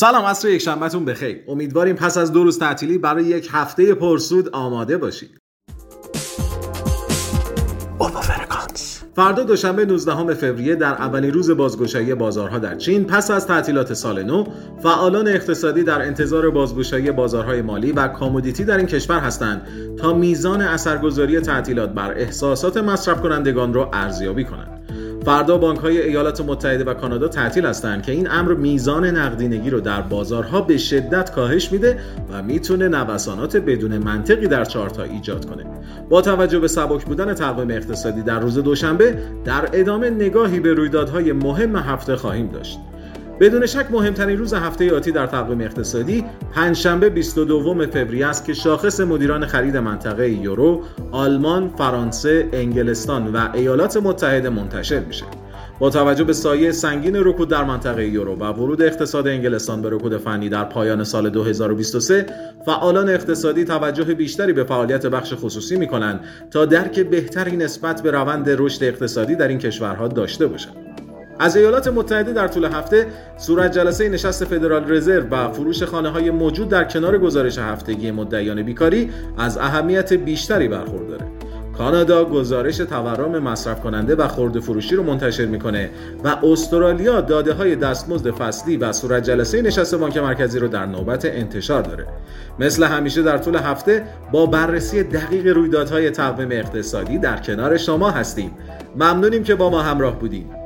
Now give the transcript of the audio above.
سلام عصر یک شنبهتون بخیر. امیدواریم پس از دو روز تعطیلی برای یک هفته پرسود آماده باشید. فردا دوشنبه 19 فوریه در اولین روز بازگشایی بازارها در چین پس از تعطیلات سال نو فعالان اقتصادی در انتظار بازگشایی بازارهای مالی و کامودیتی در این کشور هستند تا میزان اثرگذاری تعطیلات بر احساسات مصرف کنندگان را ارزیابی کنند. فردا بانک های ایالات متحده و کانادا تعطیل هستند که این امر میزان نقدینگی رو در بازارها به شدت کاهش میده و می‌تونه نوسانات بدون منطقی در چارتا ایجاد کنه. با توجه به سبک بودن تقویم اقتصادی در روز دوشنبه در ادامه نگاهی به رویدادهای مهم هفته خواهیم داشت. بدون شک مهمترین روز هفته آتی در تقویم اقتصادی پنجشنبه 22 فوریه است که شاخص مدیران خرید منطقه یورو، آلمان، فرانسه، انگلستان و ایالات متحده منتشر میشه. با توجه به سایه سنگین رکود در منطقه یورو و ورود اقتصاد انگلستان به رکود فنی در پایان سال 2023 فعالان اقتصادی توجه بیشتری به فعالیت بخش خصوصی می کنند تا درک بهتری نسبت به روند رشد اقتصادی در این کشورها داشته باشند. از ایالات متحده در طول هفته صورت جلسه نشست فدرال رزرو و فروش خانه های موجود در کنار گزارش هفتگی مدعیان بیکاری از اهمیت بیشتری برخورداره. کانادا گزارش تورم مصرف کننده و خورده فروشی رو منتشر می‌کنه و استرالیا داده های دستمزد فصلی و صورت جلسه نشست بانک مرکزی رو در نوبت انتشار داره. مثل همیشه در طول هفته با بررسی دقیق رویدادهای تقویم اقتصادی در کنار شما هستیم. ممنونیم که با ما همراه بودیم